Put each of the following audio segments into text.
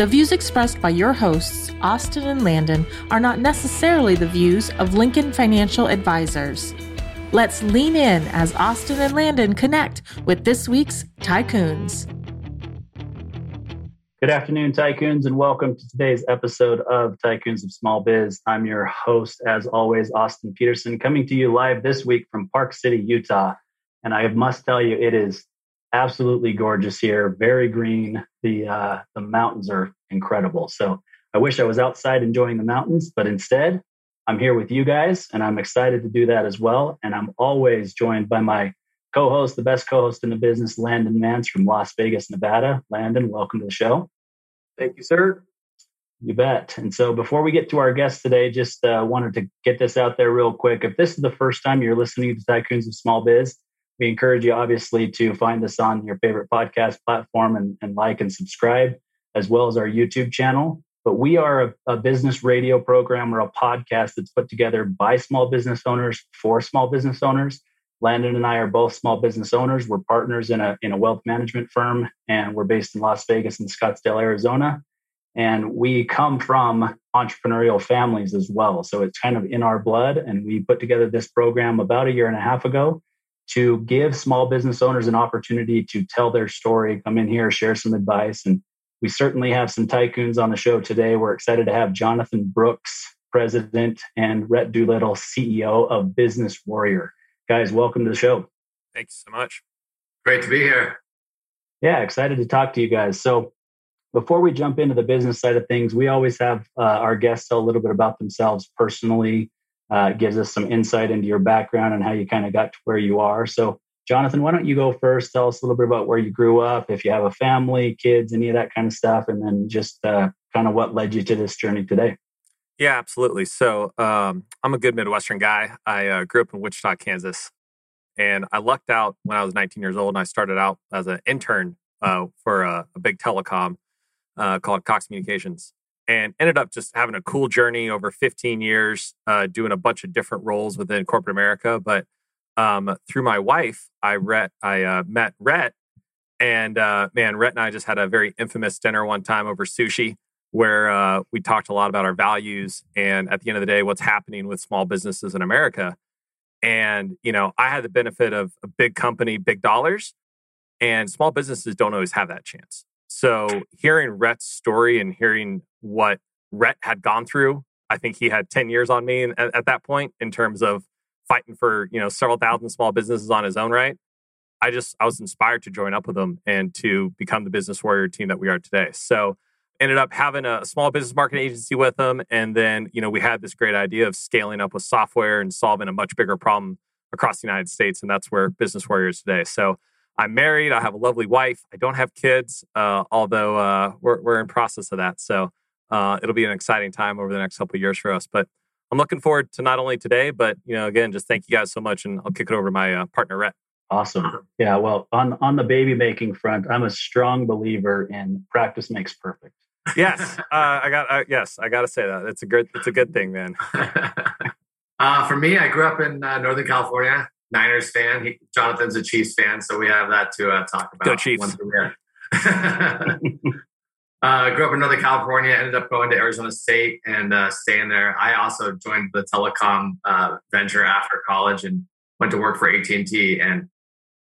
The views expressed by your hosts, Austin and Landon, are not necessarily the views of Lincoln Financial Advisors. Let's lean in as Austin and Landon connect with this week's Tycoons. Good afternoon, Tycoons, and welcome to today's episode of Tycoons of Small Biz. I'm your host, as always, Austin Peterson, coming to you live this week from Park City, Utah. And I must tell you, it is absolutely gorgeous here, very green. The uh, the mountains are incredible. So I wish I was outside enjoying the mountains, but instead I'm here with you guys, and I'm excited to do that as well. And I'm always joined by my co-host, the best co-host in the business, Landon Mance from Las Vegas, Nevada. Landon, welcome to the show. Thank you, sir. You bet. And so before we get to our guest today, just uh, wanted to get this out there real quick. If this is the first time you're listening to Tycoons of Small Biz, we encourage you, obviously, to find us on your favorite podcast platform and, and like and subscribe, as well as our YouTube channel. But we are a, a, business radio program or a podcast that's put together by small business owners for small business owners. Landon and I are both small business owners. We're partners in a, in a wealth management firm, and we're based in Las Vegas and Scottsdale, Arizona. And we come from entrepreneurial families as well. So it's kind of in our blood. And we put together this program about a year and a half ago to give small business owners an opportunity to tell their story, come in here, share some advice. And we certainly have some tycoons on the show today. We're excited to have Jonathan Brooks, president, and Rhett Doolittle, CEO of Business Warrior. Guys, welcome to the show. Thanks so much. Great to be here. Yeah, excited to talk to you guys. So, before we jump into the business side of things, we always have uh, our guests tell a little bit about themselves personally, uh, gives us some insight into your background and how you kind of got to where you are. So, Jonathan, why don't you go first? Tell us a little bit about where you grew up, if you have a family, kids, any of that kind of stuff, and then just uh, kind of what led you to this journey today. Yeah, absolutely. So, um, I'm a good Midwestern guy. I uh, grew up in Wichita, Kansas, and I lucked out when I was 19 years old, and I started out as an intern uh, for a, a, big telecom uh, called Cox Communications and ended up just having a cool journey over 15 years, uh, doing a bunch of different roles within corporate America. But um, through my wife, I, I uh, met Rhett. And uh, man, Rhett and I just had a very infamous dinner one time over sushi where uh, we talked a lot about our values and at the end of the day, what's happening with small businesses in America. And, you know, I had the benefit of a big company, big dollars, and small businesses don't always have that chance. So hearing Rhett's story and hearing what Rhett had gone through, I think he had 10 years on me at, at that point in terms of fighting for, you know, several thousand small businesses on his own right. I just I was inspired to join up with him and to become the business warrior team that we are today. So ended up having a small business marketing agency with them and then you know we had this great idea of scaling up with software and solving a much bigger problem across the united states and that's where business warrior is today so I'm married. I have a lovely wife. I don't have kids, uh, although uh, we're, we're in process of that. So uh, it'll be an exciting time over the next couple years for us. But I'm looking forward to not only today, but you know, again, just thank you guys so much, and I'll kick it over to my uh, partner Rhett. Awesome. Yeah. Well, on on the baby making front, I'm a strong believer in practice makes perfect. yes, uh, I got. Uh, yes, I got to say that it's a good. It's a good thing, man. for me, I grew up in Northern California. Niners fan. He, Jonathan's a Chiefs fan, so we have that to uh, talk about. Go Chiefs. uh, grew up in Northern California, ended up going to Arizona State and uh, staying there. I also joined the telecom uh, venture after college and went to work for AT&T and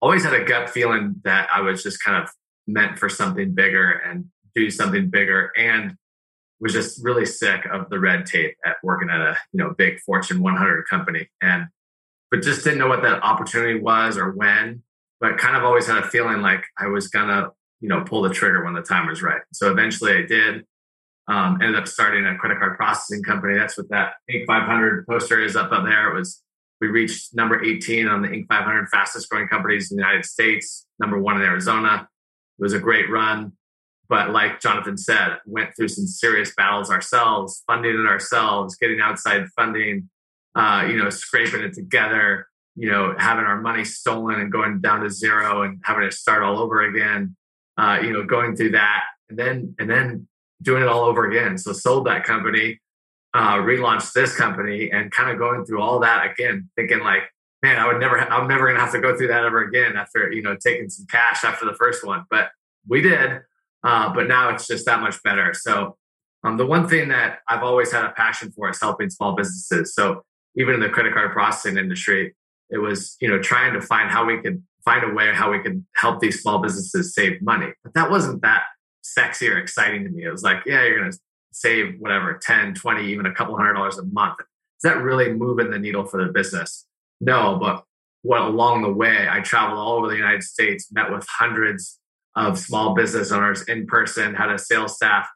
always had a gut feeling that I was just kind of meant for something bigger and do something bigger and was just really sick of the red tape at working at a you know big Fortune 100 company and but just didn't know what that opportunity was or when. But kind of always had a feeling like I was gonna, you know, pull the trigger when the time was right. So eventually I did. Um, ended up starting a credit card processing company. That's what that Inc. 500 poster is up, up there. It was we reached number 18 on the Inc. 500 fastest growing companies in the United States, number one in Arizona. It was a great run. But like Jonathan said, went through some serious battles ourselves, funding it ourselves, getting outside funding, uh, you know, scraping it together, you know, having our money stolen and going down to zero and having to start all over again, uh, you know, going through that and then and then doing it all over again. So sold that company, uh, relaunched this company, and kind of going through all that again, thinking like, man, I would never, I'm never gonna have to go through that ever again after you know taking some cash after the first one, but we did. Uh, but now it's just that much better. So um, the one thing that I've always had a passion for is helping small businesses. So even in the credit card processing industry, it was you know trying to find how we could find a way how we could help these small businesses save money. But that wasn't that sexy or exciting to me. It was like, yeah, you're going to save whatever 10, 20, even a couple hundred dollars a month. Is that really moving the needle for the business? No, but what along the way, I traveled all over the United States, met with hundreds of small business owners in person, had a sales staff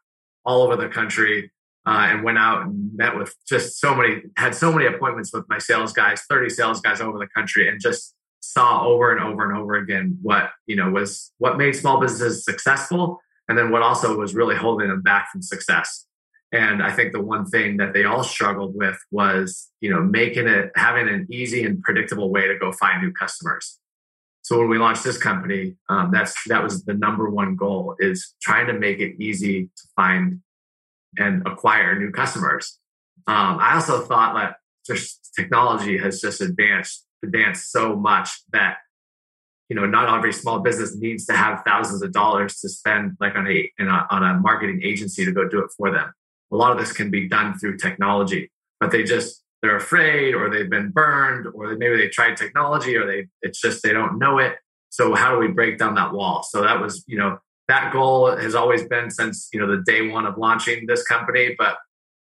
all over the country, uh, and went out and met with just so many, had so many appointments with my sales guys, 30 sales guys over the country, and just saw over and over and over again what, you know, was what made small businesses successful. And then what also was really holding them back from success. And I think the one thing that they all struggled with was, you know, making it, having an easy and predictable way to go find new customers. So when we launched this company, um, that's that was the number one goal is trying to make it easy to find and acquire new customers. Um, I also thought that just technology has just advanced advanced so much that you know not every small business needs to have thousands of dollars to spend like on a, a on a marketing agency to go do it for them. A lot of this can be done through technology, but they just they're afraid or they've been burned or maybe they tried technology or they it's just they don't know it so how do we break down that wall so that was you know that goal has always been since you know the day one of launching this company but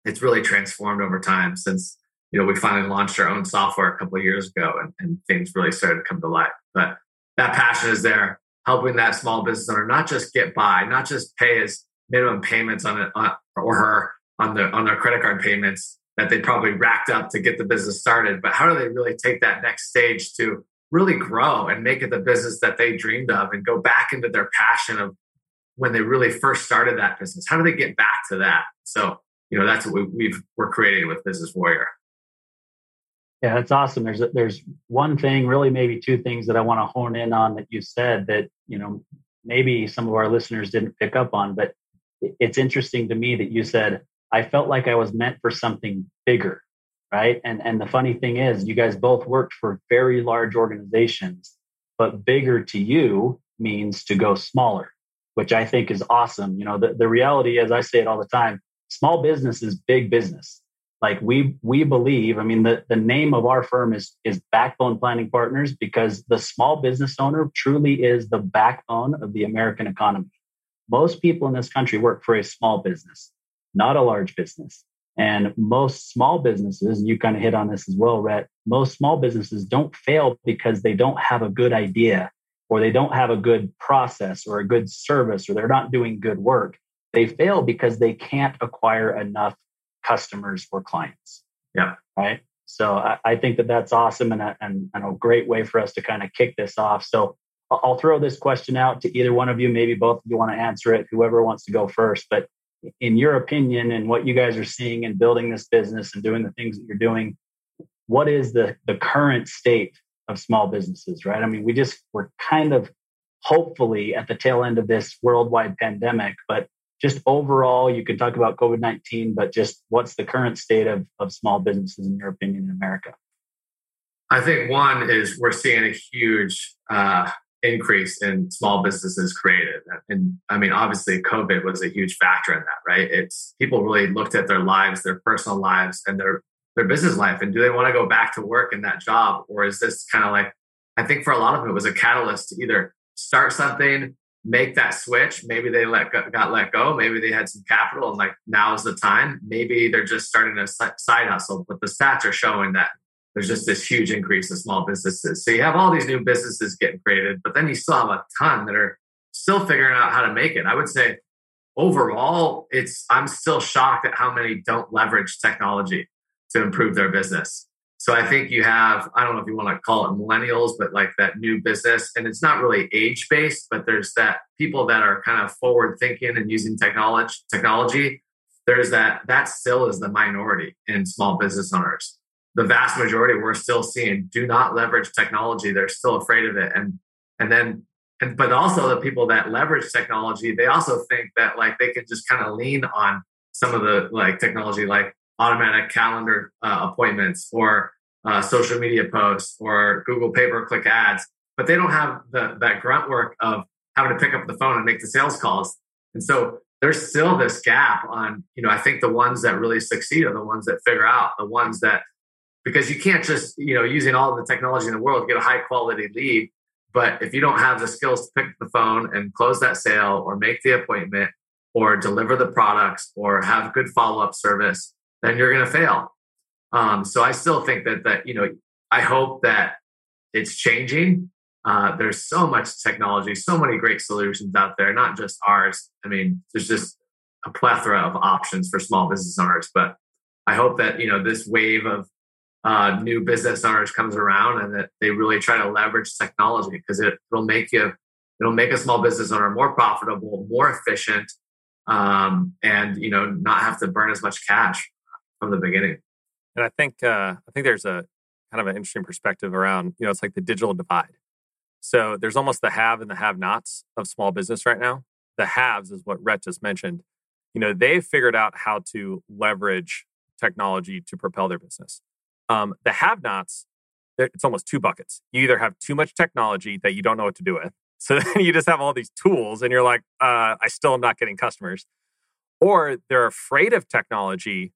it's really transformed over time since you know we finally launched our own software a couple of years ago and, and things really started to come to life but that passion is there helping that small business owner not just get by not just pay his minimum payments on it or her on their on their credit card payments that they probably racked up to get the business started. But how do they really take that next stage to really grow and make it the business that they dreamed of and go back into their passion of when they really first started that business? How do they get back to that? So, you know, that's what we, we've we're creating with Business Warrior. Yeah, that's awesome. There's there's one thing, really maybe two things that I want to hone in on that you said that you know maybe some of our listeners didn't pick up on, but it's interesting to me that you said I felt like I was meant for something bigger, right? And and the funny thing is, you guys both worked for very large organizations, but bigger to you means to go smaller, which I think is awesome. You know, the, the reality is I say it all the time, small business is big business. Like we we believe, I mean, the, the name of our firm is is Backbone Planning Partners because the small business owner truly is the backbone of the American economy. Most people in this country work for a small business not a large business. And most small businesses, and you kind of hit on this as well, Rhett, most small businesses don't fail because they don't have a good idea or they don't have a good process or a good service or they're not doing good work. They fail because they can't acquire enough customers or clients. Yeah. Right. So I, I think that that's awesome and a, and, and a great way for us to kind of kick this off. So I'll throw this question out to either one of you. Maybe both of you want to answer it, whoever wants to go first. But in your opinion and what you guys are seeing in building this business and doing the things that you're doing, what is the, the current state of small businesses, right? I mean, we just, we're kind of hopefully at the tail end of this worldwide pandemic, but just overall, you can talk about COVID 19, but just what's the current state of, of small businesses in your opinion in America? I think one is we're seeing a huge uh, increase in small businesses created. And I mean, obviously, COVID was a huge factor in that, right? It's people really looked at their lives, their personal lives, and their their business life, and do they want to go back to work in that job, or is this kind of like? I think for a lot of them, it was a catalyst to either start something, make that switch. Maybe they let go, got let go. Maybe they had some capital, and like now is the time. Maybe they're just starting a side hustle. But the stats are showing that there's just this huge increase in small businesses. So you have all these new businesses getting created, but then you still have a ton that are still figuring out how to make it. I would say overall, it's I'm still shocked at how many don't leverage technology to improve their business. So I think you have, I don't know if you want to call it millennials, but like that new business. And it's not really age based, but there's that people that are kind of forward thinking and using technology technology. There's that that still is the minority in small business owners. the vast majority we're still seeing do not leverage technology. They're still afraid of it. And and then and but also the people that leverage technology, they also think that like they can just kind of lean on some of the like technology like automatic calendar uh, appointments or uh, social media posts or Google pay per click ads, but they don't have the, that grunt work of having to pick up the phone and make the sales calls. And so there's still this gap on, you know, I think the ones that really succeed are the ones that figure out the ones that, because you can't just, you know, using all the technology in the world get a high quality lead. But if you don't have the skills to pick the phone and close that sale or make the appointment or deliver the products or have good follow up service, then you're going to fail. Um, so I still think that that you know I hope that it's changing. Uh, there's so much technology, so many great solutions out there, not just ours. I mean, there's just a plethora of options for small business owners. But I hope that you know this wave of uh, new business owners comes around and that they really try to leverage technology because it, will make you it'll make a small business owner more profitable, more efficient, um, and you know not have to burn as much cash from the beginning. And I think uh, I think there's a kind of an interesting perspective around you know it's like the digital divide. So there's almost the have and the have-nots of small business right now. The haves is what Rhett just mentioned. You know they've figured out how to leverage technology to propel their business. Um, the have-nots, it's almost two buckets. You either have too much technology that you don't know what to do with, so then you just have all these tools, and you're like, uh, I still am not getting customers, or they're afraid of technology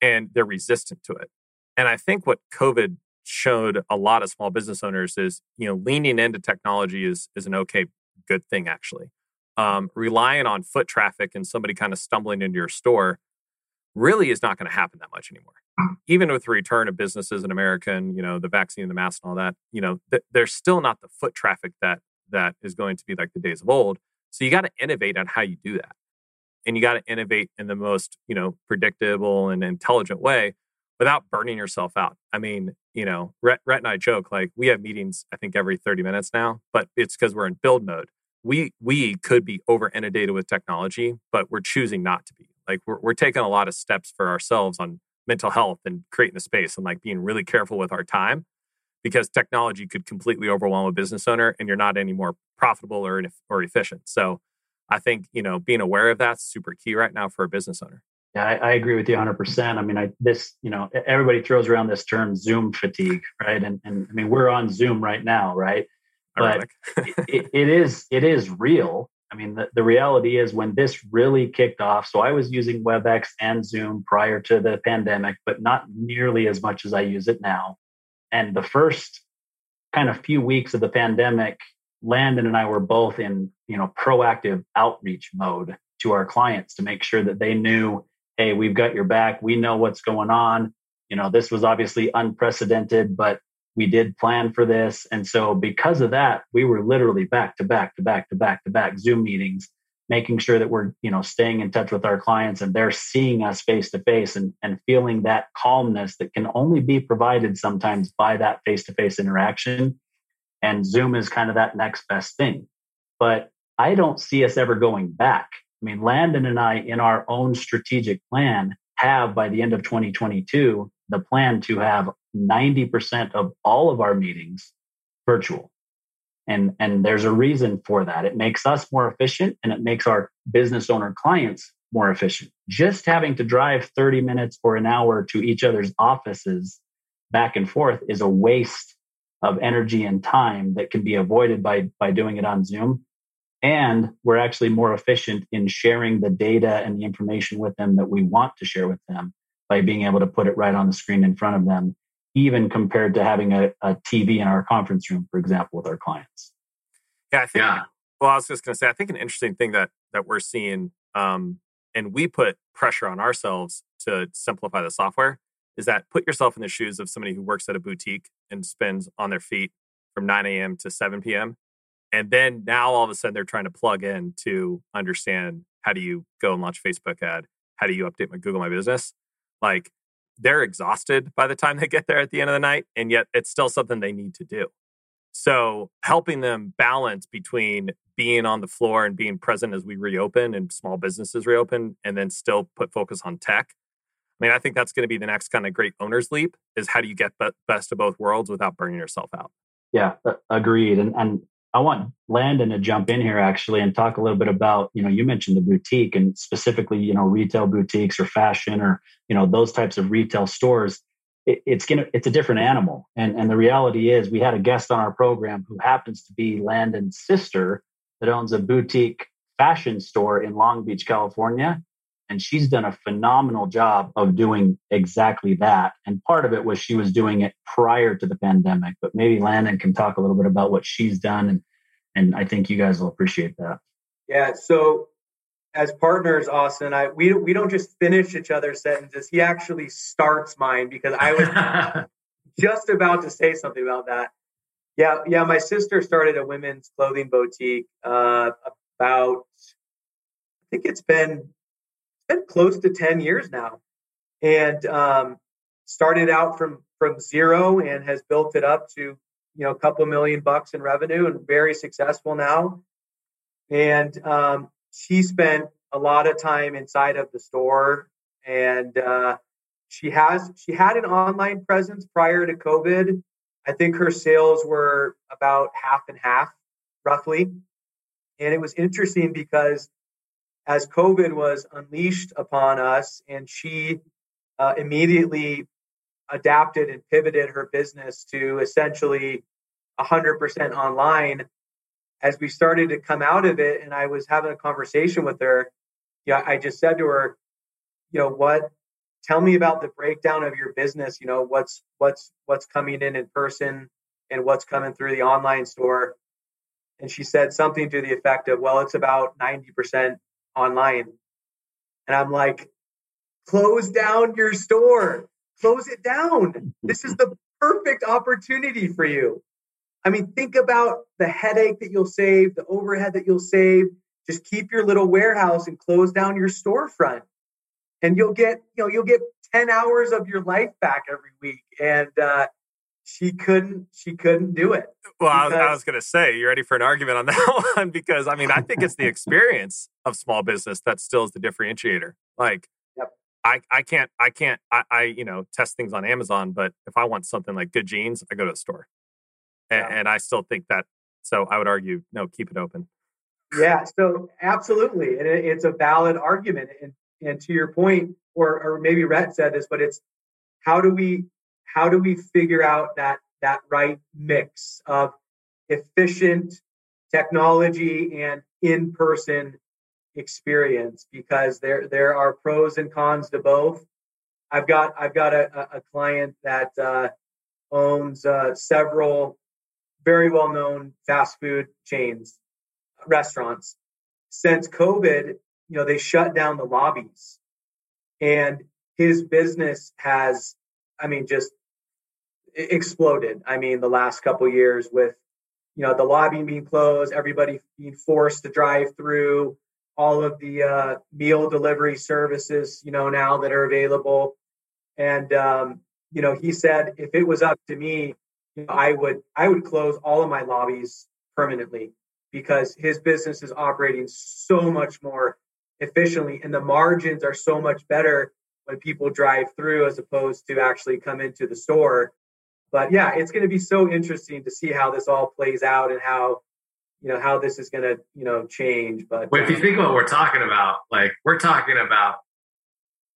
and they're resistant to it. And I think what COVID showed a lot of small business owners is, you know, leaning into technology is is an okay, good thing actually. Um, relying on foot traffic and somebody kind of stumbling into your store really is not going to happen that much anymore. Even with the return of businesses in America and you know the vaccine, the mask, and all that, you know, th- there's still not the foot traffic that that is going to be like the days of old. So you got to innovate on how you do that and you got to innovate in the most you know predictable and intelligent way without burning yourself out. I mean you know Rhett, Rhett and i joke like we have meetings i think every 30 minutes now but it's because we're in build mode. We we could be over inundated with technology but we're choosing not to be. Like we're, we're taking a lot of steps for ourselves on mental health and creating the space and like being really careful with our time because technology could completely overwhelm a business owner and you're not any more profitable or, or efficient. So I think, you know, being aware of that's super key right now for a business owner. Yeah, I, I, agree with you 100%. I mean, I this, you know, everybody throws around this term Zoom fatigue, right? And, and I mean, we're on Zoom right now, right? But it, it is it is real. I mean, the, the reality is when this really kicked off. So I was using WebEx and Zoom prior to the pandemic, but not nearly as much as I use it now. And the first kind of few weeks of the pandemic, Landon and I were both in, you know, proactive outreach mode to our clients to make sure that they knew, hey, we've got your back. We know what's going on. You know, this was obviously unprecedented, but we did plan for this. And so because of that, we were literally back to back to back to back to back Zoom meetings, making sure that we're, you know, staying in touch with our clients and they're seeing us face to face and and feeling that calmness that can only be provided sometimes by that face to face interaction and Zoom is kind of that next best thing. But I don't see us ever going back. I mean, Landon and I, in our own strategic plan, have by the end of 2022 the plan to have 90% of all of our meetings virtual. And, and there's a reason for that. It makes us more efficient and it makes our business owner clients more efficient. Just having to drive 30 minutes or an hour to each other's offices back and forth is a waste of energy and time that can be avoided by by doing it on Zoom. And we're actually more efficient in sharing the data and the information with them that we want to share with them by being able to put it right on the screen in front of them, even compared to having a, a TV in our conference room, for example, with our clients. Yeah, I think. Yeah. Well, I was just going to say, I think an interesting thing that that we're seeing, um, and we put pressure on ourselves to simplify the software is that put yourself in the shoes of somebody who works at a boutique and spends on their feet from 9 a.m. to 7 p.m. And then now all of a sudden they're trying to plug in to understand how do you go and launch Facebook ad? How do you update my Google My Business? Like they're exhausted by the time they get there at the end of the night, and yet it's still something they need to do. So helping them balance between being on the floor and being present as we reopen and small businesses reopen, and then still put focus on tech I mean, I think that's going to be the next kind of great owner's leap is how do you get the best of both worlds without burning yourself out? Yeah, agreed. And and I want Landon to jump in here actually and talk a little bit about, you know, you mentioned the boutique and specifically, you know, retail boutiques or fashion or, you know, those types of retail stores. It, it's gonna it's a different animal. And and the reality is we had a guest on our program who happens to be Landon's sister that owns a boutique fashion store in Long Beach, California. And she's done a phenomenal job of doing exactly that. And part of it was she was doing it prior to the pandemic. But maybe Landon can talk a little bit about what she's done. And, and I think you guys will appreciate that. Yeah. So as partners, Austin, I we we don't just finish each other's sentences. He actually starts mine because I was just about to say something about that. Yeah, yeah. My sister started a women's clothing boutique uh, about. I think it's been been close to 10 years now. And um, started out from from zero and has built it up to you know a couple million bucks in revenue and very successful now. And um, she spent a lot of time inside of the store and uh, she has she had an online presence prior to covid. I think her sales were about half and half roughly. And it was interesting because as COVID was unleashed upon us, and she uh, immediately adapted and pivoted her business to essentially 100% online. As we started to come out of it, and I was having a conversation with her, yeah, I just said to her, you know, what? Tell me about the breakdown of your business. You know, what's what's what's coming in in person and what's coming through the online store. And she said something to the effect of, well, it's about 90% online. And I'm like, close down your store, close it down. This is the perfect opportunity for you. I mean, think about the headache that you'll save, the overhead that you'll save. Just keep your little warehouse and close down your storefront. And you'll get, you know, you'll get 10 hours of your life back every week. And uh, she couldn't she couldn't do it. Well, I was, I was going to say, you ready for an argument on that one? because I mean, I think it's the experience of small business that still is the differentiator. Like, yep. I I can't I can't I, I you know test things on Amazon, but if I want something like good jeans, I go to the store, and, yeah. and I still think that. So I would argue, no, keep it open. Yeah, so absolutely, and it, it's a valid argument. And and to your point, or or maybe Rhett said this, but it's how do we how do we figure out that that right mix of efficient technology and in-person experience? Because there there are pros and cons to both. I've got i've got a, a client that uh, owns uh, several very well known fast food chains restaurants. Since covid you know they shut down the lobbies. And his business has i mean just exploded. I mean, the last couple years with you know the lobby being closed, everybody being forced to drive through, all of the uh, meal delivery services, you know, now that are available. And um, you know, he said if it was up to me, you know, I would I would close all of my lobbies permanently because his business is operating so much more efficiently and the margins are so much better when people drive through as opposed to actually come into the store but yeah, it's going to be so interesting to see how this all plays out and how you know how this is going to you know change. But well, if you think what we're talking about, like we're talking about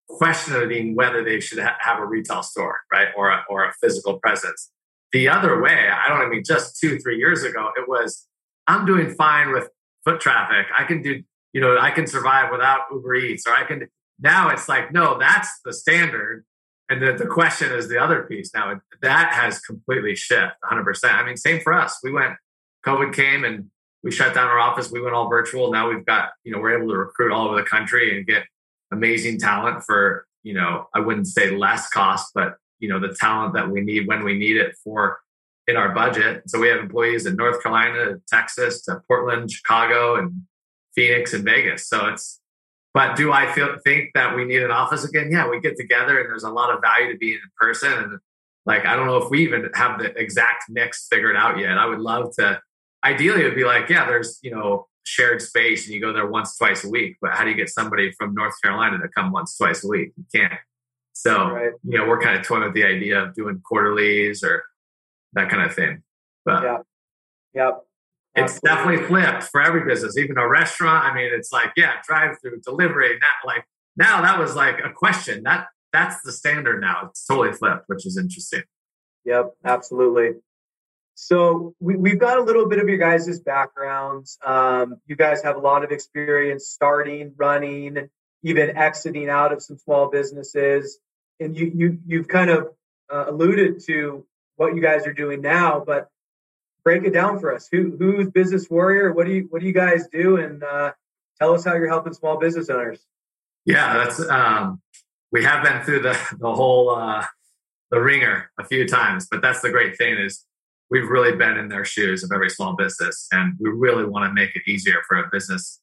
questioning whether they should ha- have a retail store, right, or a, or a physical presence. The other way, I don't I mean just two three years ago, it was I'm doing fine with foot traffic. I can do you know I can survive without Uber Eats, or I can. Now it's like no, that's the standard and the, the question is the other piece. Now that has completely shifted 100% i mean same for us. We went covid came and we shut down our office. We went all virtual. Now we've got you know we're able to recruit all over the country and get amazing talent for you know i wouldn't say less cost but you know the talent that we need when we need it for in our budget. So we have employees in north carolina texas to portland chicago and phoenix and vegas. So it's but do I feel think that we need an office again? Yeah, we get together and there's a lot of value to being in person. And like, I don't know if we even have the exact mix figured out yet. I would love to. Ideally, it would be like, yeah, there's you know shared space and you go there once twice a week. But how do you get somebody from North Carolina to come once twice a week? You can't. So, right. you know, we're kind of toying with the idea of doing quarterlies or that kind of thing. But yeah. Yep. It's definitely flipped for every business, even a restaurant. I mean, it's like, yeah, drive through, delivery. Not like now that was like a question. That that's the standard now. It's totally flipped, which is interesting. Yep, absolutely. So we, we've got a little bit of your guys' backgrounds. Um, you guys have a lot of experience starting, running, even exiting out of some small businesses. And you, you, you've kind of uh, alluded to what you guys are doing now, but break it down for us. Who, who's Business Warrior? What do you, what do you guys do? And uh, tell us how you're helping small business owners. Yeah, that's, um, we have been through the, the whole, uh, the ringer a few times, but that's the great thing is we've really been in their shoes of every small business and we really want to make it easier for a business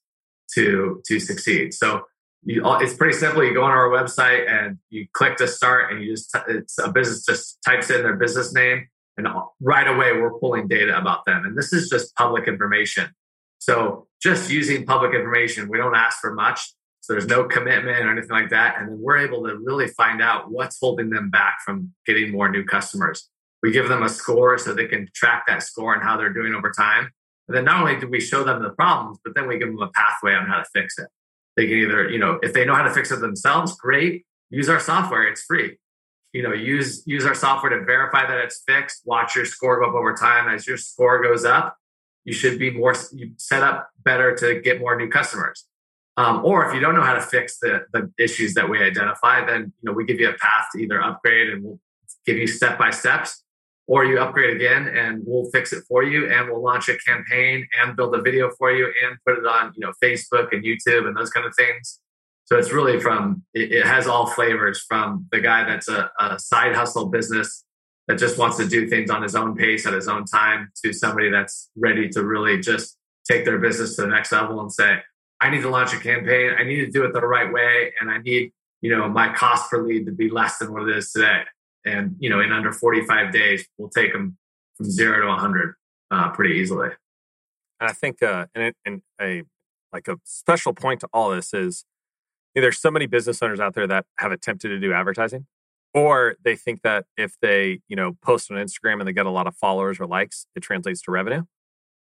to to succeed so you, it's pretty simple you go on our website and you click to start and you just it's a business just types in their business name and right away we're pulling data about them and this is just public information so just using public information we don't ask for much so there's no commitment or anything like that and then we're able to really find out what's holding them back from getting more new customers we give them a score so they can track that score and how they're doing over time. And then not only do we show them the problems, but then we give them a pathway on how to fix it. They can either, you know, if they know how to fix it themselves, great. Use our software; it's free. You know, use use our software to verify that it's fixed. Watch your score go up over time. As your score goes up, you should be more you set up better to get more new customers. Um, or if you don't know how to fix the, the issues that we identify, then you know we give you a path to either upgrade and we'll give you step by steps or you upgrade again and we'll fix it for you and we'll launch a campaign and build a video for you and put it on you know facebook and youtube and those kind of things so it's really from it, it has all flavors from the guy that's a, a, side hustle business that just wants to do things on his own pace at his own time to somebody that's ready to really just take their business to the next level and say i need to launch a campaign. I need to do it the right way and i need you know my cost per lead to be less than what it is today. And you know in under 45 days we'll take them from zero to 100 uh, pretty easily. And i think uh, and, and a like a special point to all this is know, there's so many business owners out there that have attempted to do advertising or they think that if they you know post on instagram and they get a lot of followers or likes it translates to revenue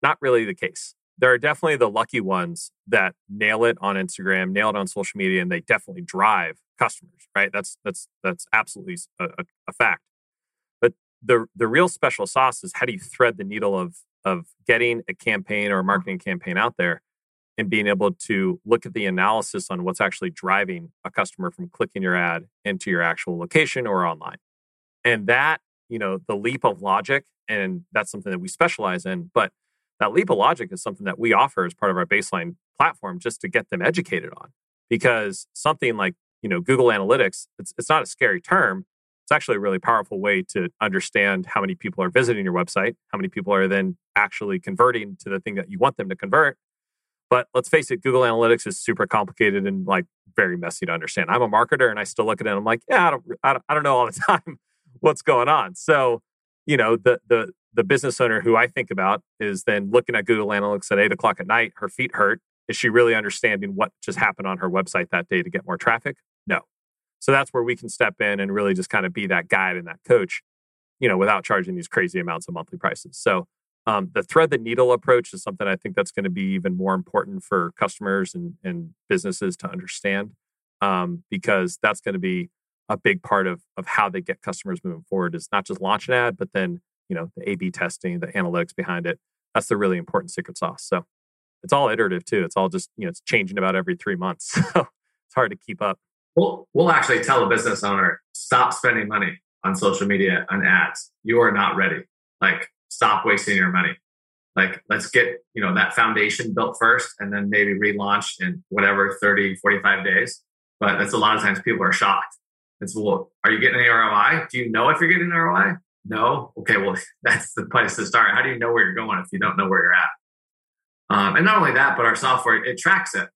not really the case there are definitely the lucky ones that nail it on instagram nail it on social media and they definitely drive customers, right? That's that's that's absolutely a, a, fact. But the the real special sauce is how do you thread the needle of of getting a campaign or a marketing campaign out there and being able to look at the analysis on what's actually driving a customer from clicking your ad into your actual location or online. And that, you know, the leap of logic, and that's something that we specialize in, but that leap of logic is something that we offer as part of our baseline platform just to get them educated on. Because something like you know google analytics it's, it's not a scary term it's actually a really powerful way to understand how many people are visiting your website how many people are then actually converting to the thing that you want them to convert but let's face it google analytics is super complicated and like very messy to understand i'm a marketer and i still look at it and i'm like yeah i don't i don't, I don't know all the time what's going on so you know the the the business owner who i think about is then looking at google analytics at 8 o'clock at night her feet hurt is she really understanding what just happened on her website that day to get more traffic no. So that's where we can step in and really just kind of be that guide and that coach, you know, without charging these crazy amounts of monthly prices. So um, the thread the needle approach is something I think that's going to be even more important for customers and, and businesses to understand um, because that's going to be a big part of, of how they get customers moving forward is not just launch an ad, but then, you know, the A B testing, the analytics behind it. That's the really important secret sauce. So it's all iterative too. It's all just, you know, it's changing about every three months. So it's hard to keep up. We'll, we'll actually tell a business owner, stop spending money on social media and ads. You are not ready. Like, stop wasting your money. Like, let's get, you know, that foundation built first and then maybe relaunch in whatever 30, 45 days. But that's a lot of times people are shocked. It's, well, are you getting any ROI? Do you know if you're getting an ROI? No. Okay. Well, that's the place to start. How do you know where you're going if you don't know where you're at? Um, and not only that, but our software, it tracks it.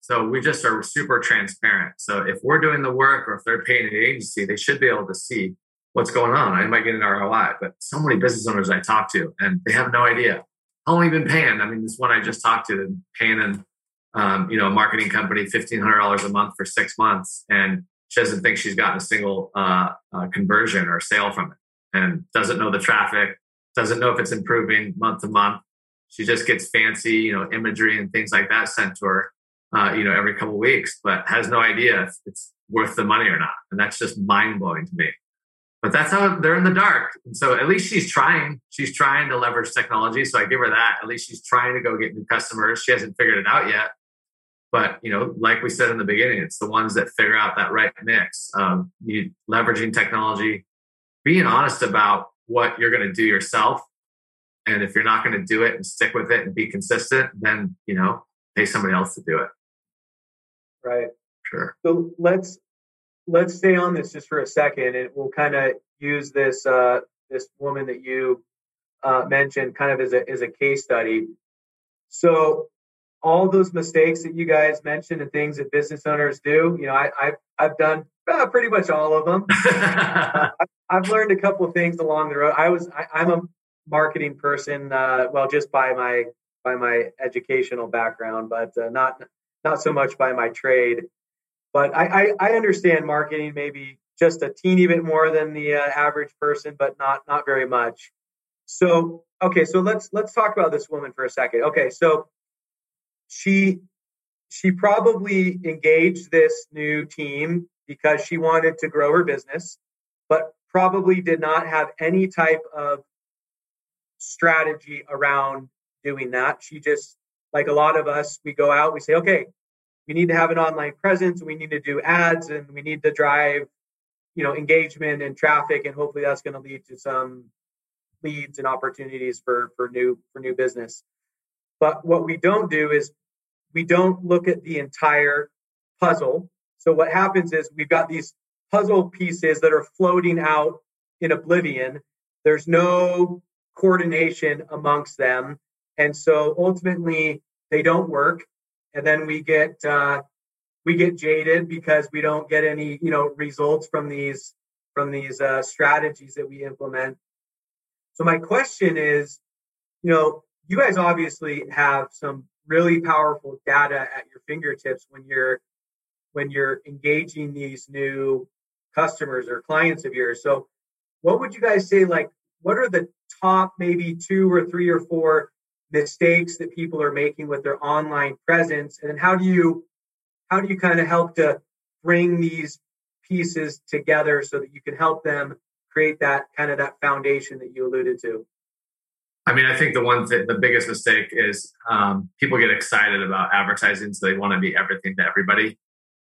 So we just are super transparent. So if we're doing the work or if they're paying an agency, they should be able to see what's going on. I might get an ROI, but so many business owners I talk to and they have no idea. Long been paying? I mean, this one I just talked to, paying an um, you know, a marketing company fifteen hundred dollars a month for six months, and she doesn't think she's gotten a single uh, uh, conversion or sale from it and doesn't know the traffic, doesn't know if it's improving month to month. She just gets fancy, you know, imagery and things like that sent to her, uh, you know, every couple weeks, but has no idea if it's worth the money or not. And that's just mind blowing to me. But that's how they're in the dark. And so at least she's trying. She's trying to leverage technology. So I give her that. At least she's trying to go get new customers. She hasn't figured it out yet. But you know, like we said in the beginning, it's the ones that figure out that right mix. of you leveraging technology, being honest about what you're going to do yourself, and if you're not going to do it and stick with it and be consistent, then you know, pay somebody else to do it. Right. Sure. So let's let's stay on this just for a second, and we'll kind of use this uh, this woman that you uh, mentioned kind of as a as a case study. So all those mistakes that you guys mentioned and things that business owners do, you know, I, I've, I've done uh, pretty much all of them. uh, I've learned a couple of things along the road. I was, I, am a marketing person, uh, well, just by my, by my educational background, but uh, not, not so much by my trade. But I, I, I, understand marketing maybe just a teeny bit more than the uh, average person, but not, not very much. So, okay, so let's, let's talk about this woman for a second. Okay, so she she probably engaged this new team because she wanted to grow her business, but probably did not have any type of strategy around doing that. She just, like a lot of us, we go out, we say, okay, we need to have an online presence, we need to do ads, and we need to drive, you know, engagement and traffic, and hopefully that's going to lead to some leads and opportunities for for new for new business. But what we don't do is we don't look at the entire puzzle. So what happens is we've got these puzzle pieces that are floating out in oblivion. There's no coordination amongst them. And so ultimately they don't work. And then we get uh, we get jaded because we don't get any you know results from these from these uh, strategies that we implement. So my question is, you know, you guys obviously have some really powerful data at your fingertips when you're when you're engaging these new customers or clients of yours. So what would you guys say like what are the top maybe two or three or four mistakes that people are making with their online presence? And how do you how do you kind of help to bring these pieces together so that you can help them create that kind of that foundation that you alluded to? I mean, I think the one thing, the biggest mistake is um, people get excited about advertising, so they want to be everything to everybody,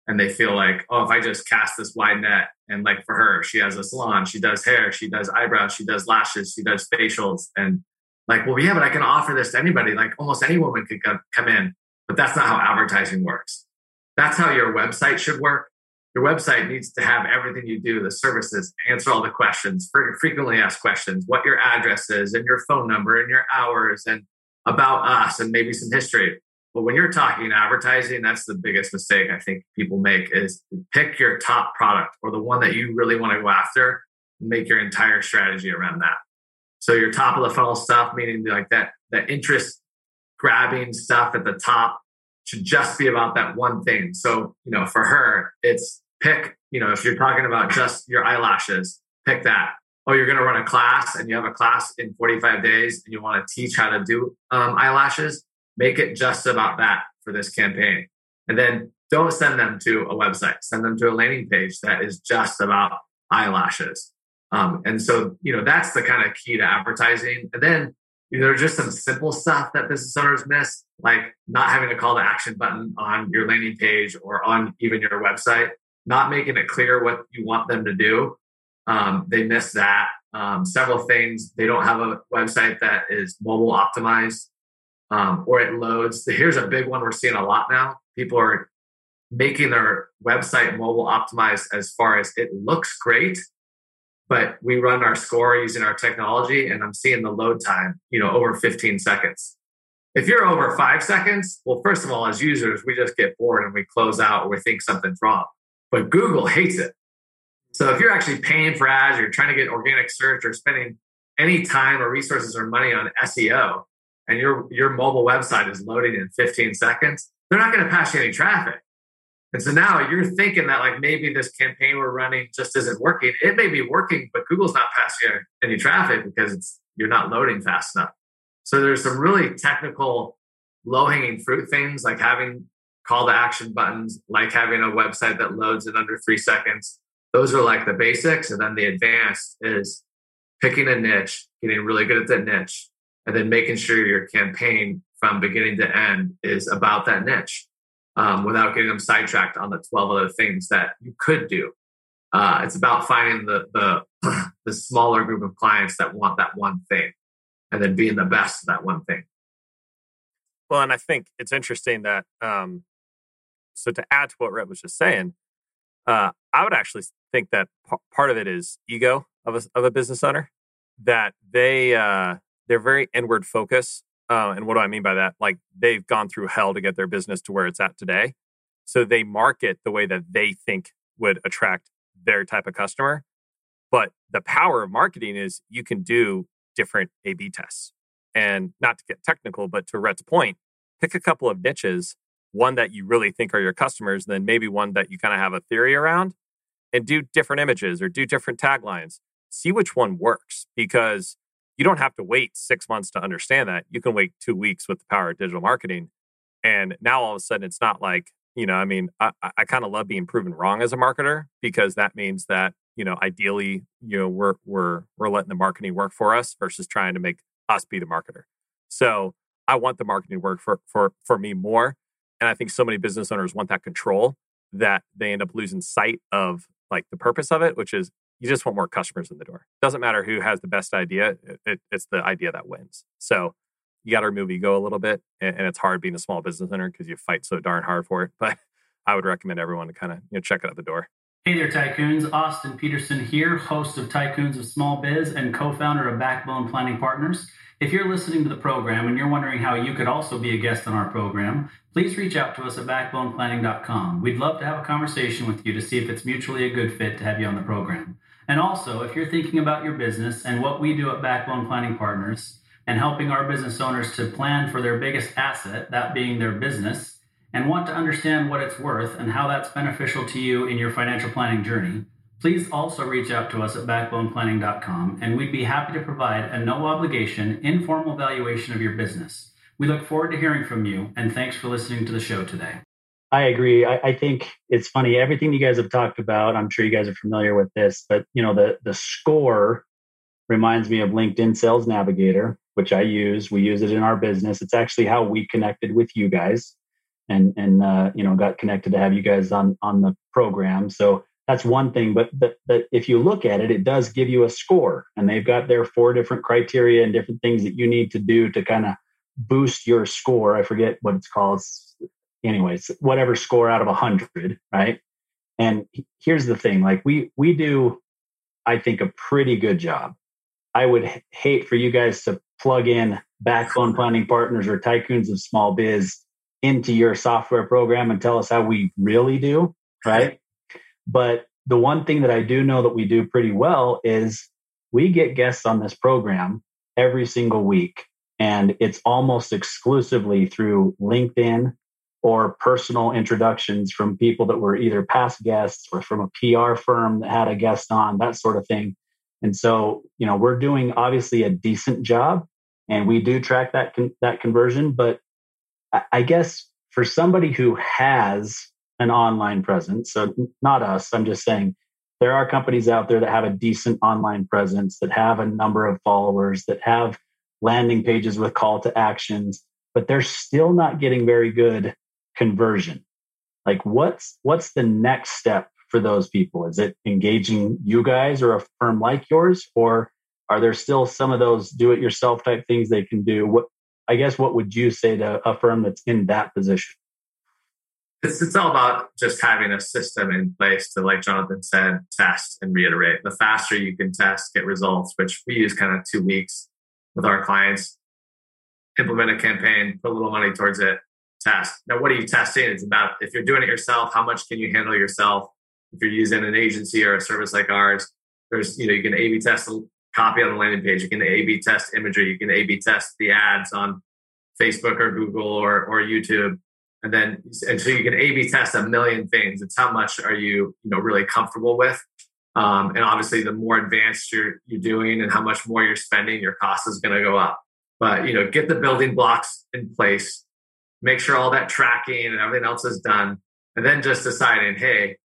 and they feel like, oh, if I just cast this wide net, and like for her, she has a salon, she does hair, she does eyebrows, she does lashes, she does facials, and like, well, yeah, but I can offer this to anybody. Like, almost any woman could come in, but that's not how advertising works. That's how your website should work your website needs to have everything you do the services answer all the questions frequently asked questions what your address is and your phone number and your hours and about us and maybe some history but when you're talking advertising that's the biggest mistake i think people make is pick your top product or the one that you really want to go after and make your entire strategy around that so your top of the funnel stuff meaning like that that interest grabbing stuff at the top should just be about that one thing. So, you know, for her, it's pick, you know, if you're talking about just your eyelashes, pick that. Oh, you're going to run a class and you have a class in 45 days and you want to teach how to do um, eyelashes, make it just about that for this campaign. And then don't send them to a website, send them to a landing page that is just about eyelashes. Um, and so, you know, that's the kind of key to advertising. And then you know, there's just some simple stuff that business owners miss, like not having a call to action button on your landing page or on even your website, not making it clear what you want them to do. Um, they miss that. Um, several things. They don't have a website that is mobile optimized um, or it loads. Here's a big one we're seeing a lot now. People are making their website mobile optimized as far as it looks great, but we run our score using our technology and i'm seeing the load time you know over 15 seconds. If you're over five seconds well first of all as users we just get bored and we close out or we think something's wrong. But google hates it. So if you're actually paying for ads you're trying to get organic search or spending any time or resources or money on seo and your your mobile website is loading in 15 seconds they're not going to pass you any traffic And so now you're thinking that like maybe this campaign we're running just isn't working. It may be working, but Google's not passing any traffic because it's you're not loading fast enough. So there's some really technical low hanging fruit things like having call to action buttons, like having a website that loads in under three seconds. Those are like the basics. And then the advanced is picking a niche, getting really good at that niche, and then making sure your campaign from beginning to end is about that niche um, without getting them sidetracked on the 12 other things that you could do. Uh, it's about finding the, the, the smaller group of clients that want that one thing and then being the best at that one thing. Well, and I think it's interesting that, um, so to add to what Rhett was just saying, uh, I would actually think that p- part of it is ego of a, of a business owner that they uh, they're very inward focused. Uh, and what do I mean by that? Like they've gone through hell to get their business to where it's at today, so they market the way that they think would attract their type of customer. But the power of marketing is you can do different A/B tests, and not to get technical, but to Rhett's point, pick a couple of niches, one that you really think are your customers, and then maybe one that you kind of have a theory around, and do different images or do different taglines see which one works because you don't have to wait six months to understand that. You can wait two weeks with the power of digital marketing. And now all of a sudden, it's not like, you know, I mean, I, I kind of love being proven wrong as a marketer because that means that, you know, ideally, you know, we're, we're, we're letting the marketing work for us versus trying to make us be the marketer. So I want the marketing work for, for, for me more. And I think so many business owners want that control that they end up losing sight of like the purpose of it, which is you just want more customers in the door. Doesn't matter who has the best idea; it, it, it's the idea that wins. So you got to remove ego a little bit, and, and, it's hard being a small business owner because you fight so darn hard for it. But I would recommend everyone to kind of you know check it at the door. Hey there, Tycoons. Austin Peterson here, host of Tycoons of Small Biz and co-founder of Backbone Planning Partners. If you're listening to the program and you're wondering how you could also be a guest on our program, please reach out to us at backboneplanning.com. We'd love to have a conversation with you to see if it's mutually a good fit to have you on the program. And also, if you're thinking about your business and what we do at Backbone Planning Partners and helping our business owners to plan for their biggest asset, that being their business, and want to understand what it's worth and how that's beneficial to you in your financial planning journey, please also reach out to us at backboneplanning.com and we'd be happy to provide a no obligation, informal valuation of your business. We look forward to hearing from you and thanks for listening to the show today. I agree. I, I, think it's funny. Everything you guys have talked about, I'm sure you guys are familiar with this, but you know, the the score reminds me of LinkedIn Sales Navigator, which I use. We use it in our business. It's actually how we connected with you guys, and and uh, you know got connected to have you guys on on the program. So that's one thing. But but, but if you look at it, it does give you a score, and they've got their four different criteria and different things that you need to do to kind of boost your score. I forget what it's called. Anyways, whatever score out of a hundred, right? And here's the thing: like we we do, I think, a pretty good job. I would hate for you guys to plug in backbone planning partners or tycoons of small biz into your software program and tell us how we really do, right? But the one thing that I do know that we do pretty well is we get guests on this program every single week. And it's almost exclusively through LinkedIn or personal introductions from people that were either past guests or from a PR firm that had a guest on, that sort of thing. And so, you know, we're doing obviously a decent job and we do track that con- that conversion, but I-, I guess for somebody who has an online presence, so not us, I'm just saying there are companies out there that have a decent online presence, that have a number of followers, that have landing pages with call to actions, but they're still not getting very good conversion? Like what's what's the next step for those people? Is it engaging you guys or a firm like yours or are there still some of those do it yourself type things they can do? What i guess what would you say to a firm that's in that position? It's, it's all about just having a system in place to like jonathan said test and reiterate. The faster you can test get results which we use kind of two weeks with our clients implement a campaign put a little money towards it test. Now, what are you testing? It's about if you're doing it yourself, how much can you handle yourself? If you're using an agency or a service like ours, there's, you know, you can A B test a copy on the landing page. You can A B test imagery. You can A B test the ads on Facebook or Google or, or YouTube. and then and so you can A/B test a million things. It's how much are you you know really comfortable with, um, and obviously the more advanced you're you're doing and how much more you're spending, your cost is going to go up. But you know, get the building blocks in place, make sure all that tracking and everything else is done, and then just deciding, hey,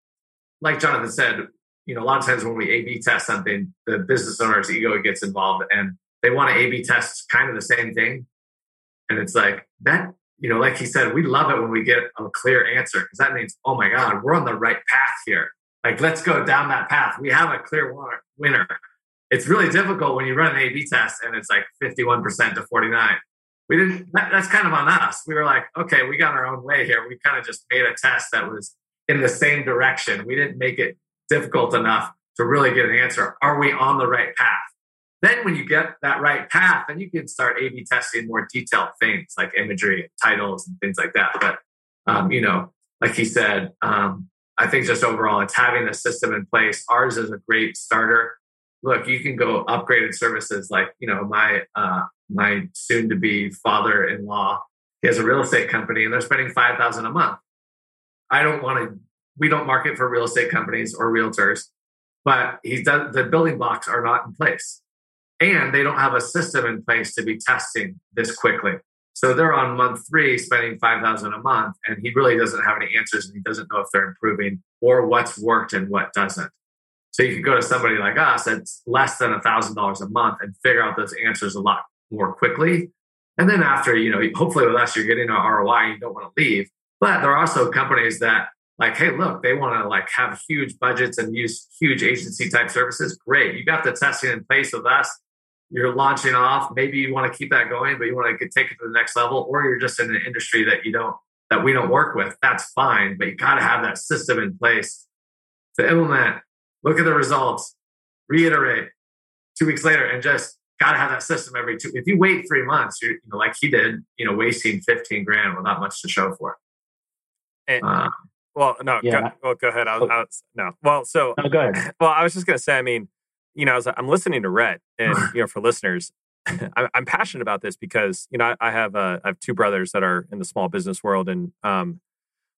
like Jonathan said, you know, a lot of times when we A/B test something, the business owner's ego gets involved, and they want to A/B test kind of the same thing, and it's like that you know, like he said, we love it when we get a clear answer because that means, oh my God, we're on the right path here. Like, let's go down that path. We have a clear winner. It's really difficult when you run an A B test and it's like 51% to 49. We didn't, that, that's kind of on us. We were like, okay, we got our own way here. We kind of just made a test that was in the same direction. We didn't make it difficult enough to really get an answer. Are we on the right path? Then, when you get that right path, then you can start A B testing more detailed things like imagery and titles and things like that. But, um, you know, like he said, um, I think just overall, it's having a system in place. Ours is a great starter. Look, you can go upgraded services like, you know, my, uh, my soon to be father in law, he has a real estate company and they're spending 5000 a month. I don't want to, we don't market for real estate companies or realtors, but he's done, the building blocks are not in place and they don't have a system in place to be testing this quickly. So they're on month three, spending five thousand a month, and he really doesn't have any answers, and he doesn't know if they're improving or what's worked and what doesn't. So you can go to somebody like us that's less than a thousand dollars a month and figure out those answers a lot more quickly. And then after, you know, hopefully with us, you're getting an ROI. and You don't want to leave. But there are also companies that like, hey, look, they want to like have huge budgets and use huge agency type services. Great. You got the testing in place with us you're launching off. Maybe you want to keep that going, but you want to take it to the next level, or you're just in an industry that you don't that we don't work with. That's fine, but you got to have that system in place to implement. Look at the results, reiterate two weeks later, and just got to have that system every two. If you wait three months, you're you know like he did, you know, wasting fifteen grand with not much to show for it. And, uh, well, no, yeah. go, well, go ahead. I was, I was, no, well, so no, go ahead. Well, I was just going to say, I mean, you know, as I'm listening to Rhett, and you know, for listeners, I'm passionate about this because you know I have uh, I have two brothers that are in the small business world, and um,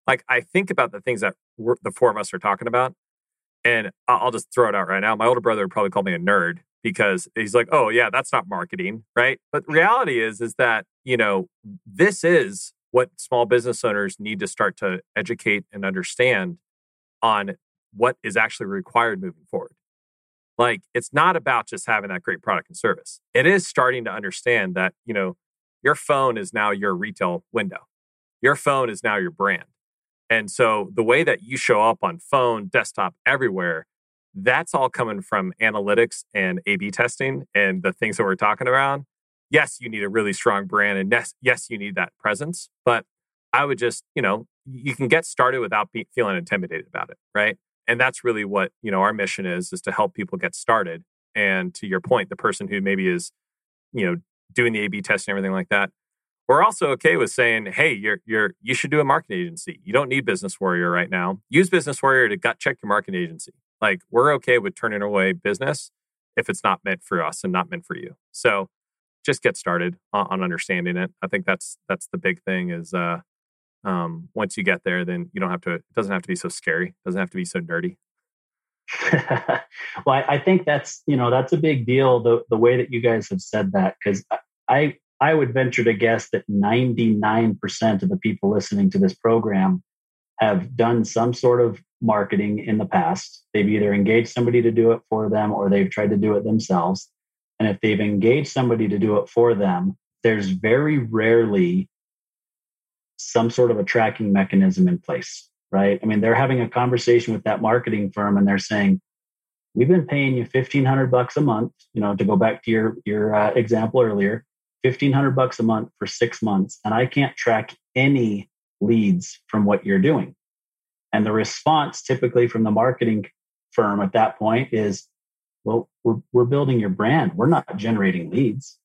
like I think about the things that the four of us are talking about, and I'll just throw it out right now. My older brother would probably call me a nerd because he's like, "Oh yeah, that's not marketing, right?" But reality is, is that you know this is what small business owners need to start to educate and understand on what is actually required moving forward. Like it's not about just having that great product and service. It is starting to understand that, you know, your phone is now your retail window. Your phone is now your brand. And so the way that you show up on phone, desktop, everywhere, that's all coming from analytics and A B testing and the things that we're talking about. Yes, you need a really strong brand and yes, yes, you need that presence. But I would just, you know, you can get started without be, feeling intimidated about it, right? and that's really what you know our mission is is to help people get started and to your point the person who maybe is you know doing the ab test and everything like that we're also okay with saying hey you're you're you should do a marketing agency you don't need business warrior right now use business warrior to gut check your marketing agency like we're okay with turning away business if it's not meant for us and not meant for you so just get started on, on understanding it i think that's that's the big thing is uh um, once you get there, then you don't have to. It doesn't have to be so scary. Doesn't have to be so nerdy. well, I, I, think that's you know that's a big deal. The the way that you guys have said that because I I would venture to guess that ninety nine percent of the people listening to this program have done some sort of marketing in the past. They've either engaged somebody to do it for them or they've tried to do it themselves. And if they've engaged somebody to do it for them, there's very rarely some sort of a tracking mechanism in place, right? I mean, they're having a conversation with that marketing firm and they're saying, we've been paying you 1500 bucks a month, you know, to go back to your, your uh, example earlier, 1500 bucks a month for six months. And I can't track any leads from what you're doing. And the response typically from the marketing firm at that point is, well, we're, we're building your brand. We're not generating leads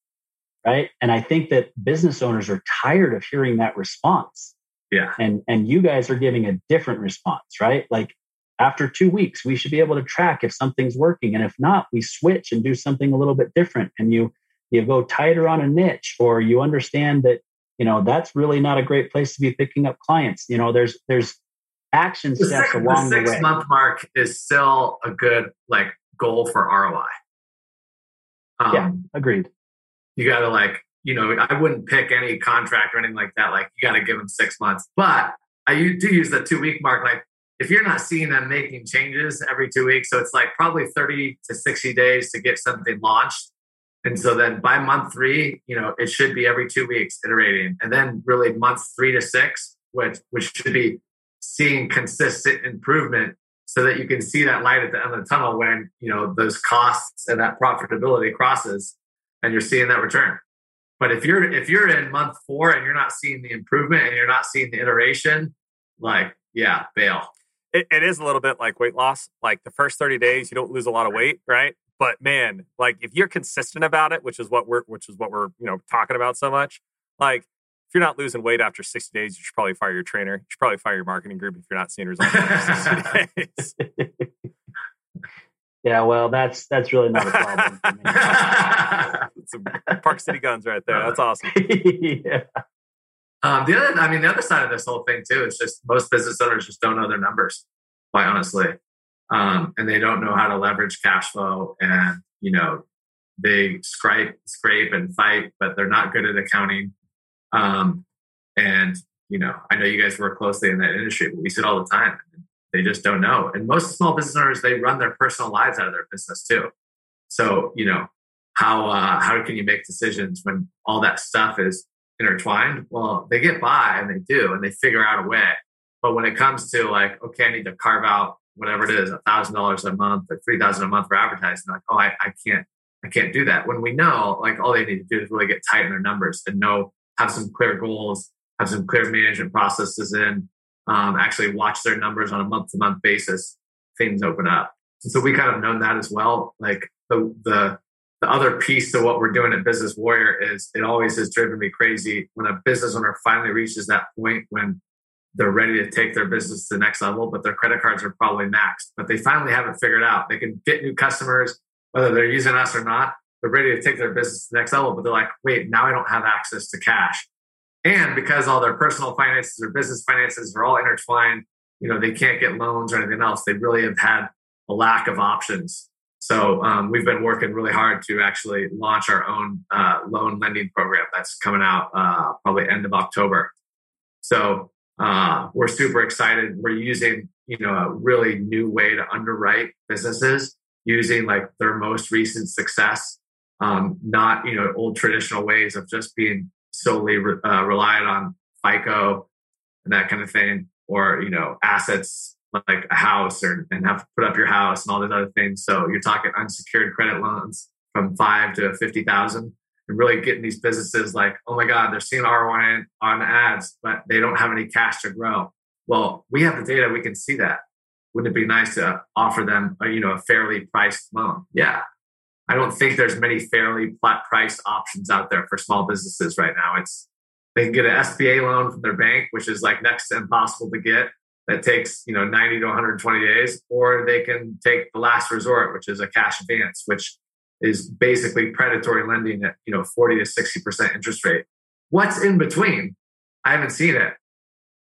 right? And i think that business owners are tired of hearing that response. Yeah. And and you guys are giving a different response right? Like after two weeks we should be able to track if something's working. And if not we switch and do something a little bit different. And you you go tighter on a niche or you understand that you know, that's really not a great place to be picking up clients. You know, there's there's action the steps six, along the the, six way. month mark is still a good like goal for ROI. Um, yeah, agreed. You got to like, you know, I wouldn't pick any contract or anything like that. Like, you got to give them six months. But I do use the two week mark. Like, if you're not seeing them making changes every two weeks, so it's like probably 30 to 60 days to get something launched. And so then by month three, you know, it should be every two weeks iterating. And then really month three to six, which which should be seeing consistent improvement so that you can see that light at the end of the tunnel when, you know, those costs and that profitability crosses and you're seeing that return. But if you're if you're in month four and you're not seeing the improvement and you're not seeing the iteration, like yeah, bail. It, it is a little bit like weight loss. Like the first 30 days, you don't lose a lot of weight, right? But man, like if you're consistent about it, which is what we're which is what we're, you know, talking about so much, like if you're not losing weight after 60 days, you should probably fire your trainer. You should probably fire your marketing group if you're not seeing results after 60 days. Yeah, well, that's that's really not a problem. Some Park City guns right there. That's awesome. yeah. Um, the other, I mean, the other side of this whole thing too is just most business owners just don't know their numbers, quite honestly, um, and they don't know how to leverage cash flow, and you know, they scrape, scrape, and fight, but they're not good at accounting. Um, and you know, I know you guys work closely in that industry, but we see it all the time. They just don't know, and most small business owners they run their personal lives out of their business too. So you know, how uh, how can you make decisions when all that stuff is intertwined? Well, they get by and they do, and they figure out a way. But when it comes to like, okay, I need to carve out whatever it is, a thousand dollars a month or three thousand a month for advertising, like, oh, I, I can't, I can't do that. When we know, like, all they need to do is really get tight in their numbers and know, have some clear goals, have some clear management processes in, um, actually watch their numbers on a month to month basis. Things open up. And so we kind of known that as well. Like the the the other piece to what we're doing at Business Warrior is it always has driven me crazy when a business owner finally reaches that point when they're ready to take their business to the next level, but their credit cards are probably maxed, but they finally have it figured out. They can get new customers, whether they're using us or not. They're ready to take their business to the next level, but they're like, wait, now I don't have access to cash. And because all their personal finances or business finances are all intertwined, you know, they can't get loans or anything else. They really have had a lack of options so um, we've been working really hard to actually launch our own uh, loan lending program that's coming out uh, probably end of October. So uh, we're super excited. We're using you know a really new way to underwrite businesses using like their most recent success, um, not you know old traditional ways of just being solely re- uh, reliant on FICO and that kind of thing, or you know assets like a house or and have to put up your house and all these other things. So you're talking unsecured credit loans from five to fifty thousand, and really getting these businesses like, oh my God, they're seeing ROI on ads, but they don't have any cash to grow. Well, we have the data; we can see that. Wouldn't it be nice to offer them, a, you know, a fairly priced loan? Yeah, I don't think there's many fairly flat priced options out there for small businesses right now. It's they can get an SBA loan from their bank, which is like next to impossible to get that takes you know 90 to 120 days or they can take the last resort which is a cash advance which is basically predatory lending at you know 40 to 60 percent interest rate. What's in between? I haven't seen it.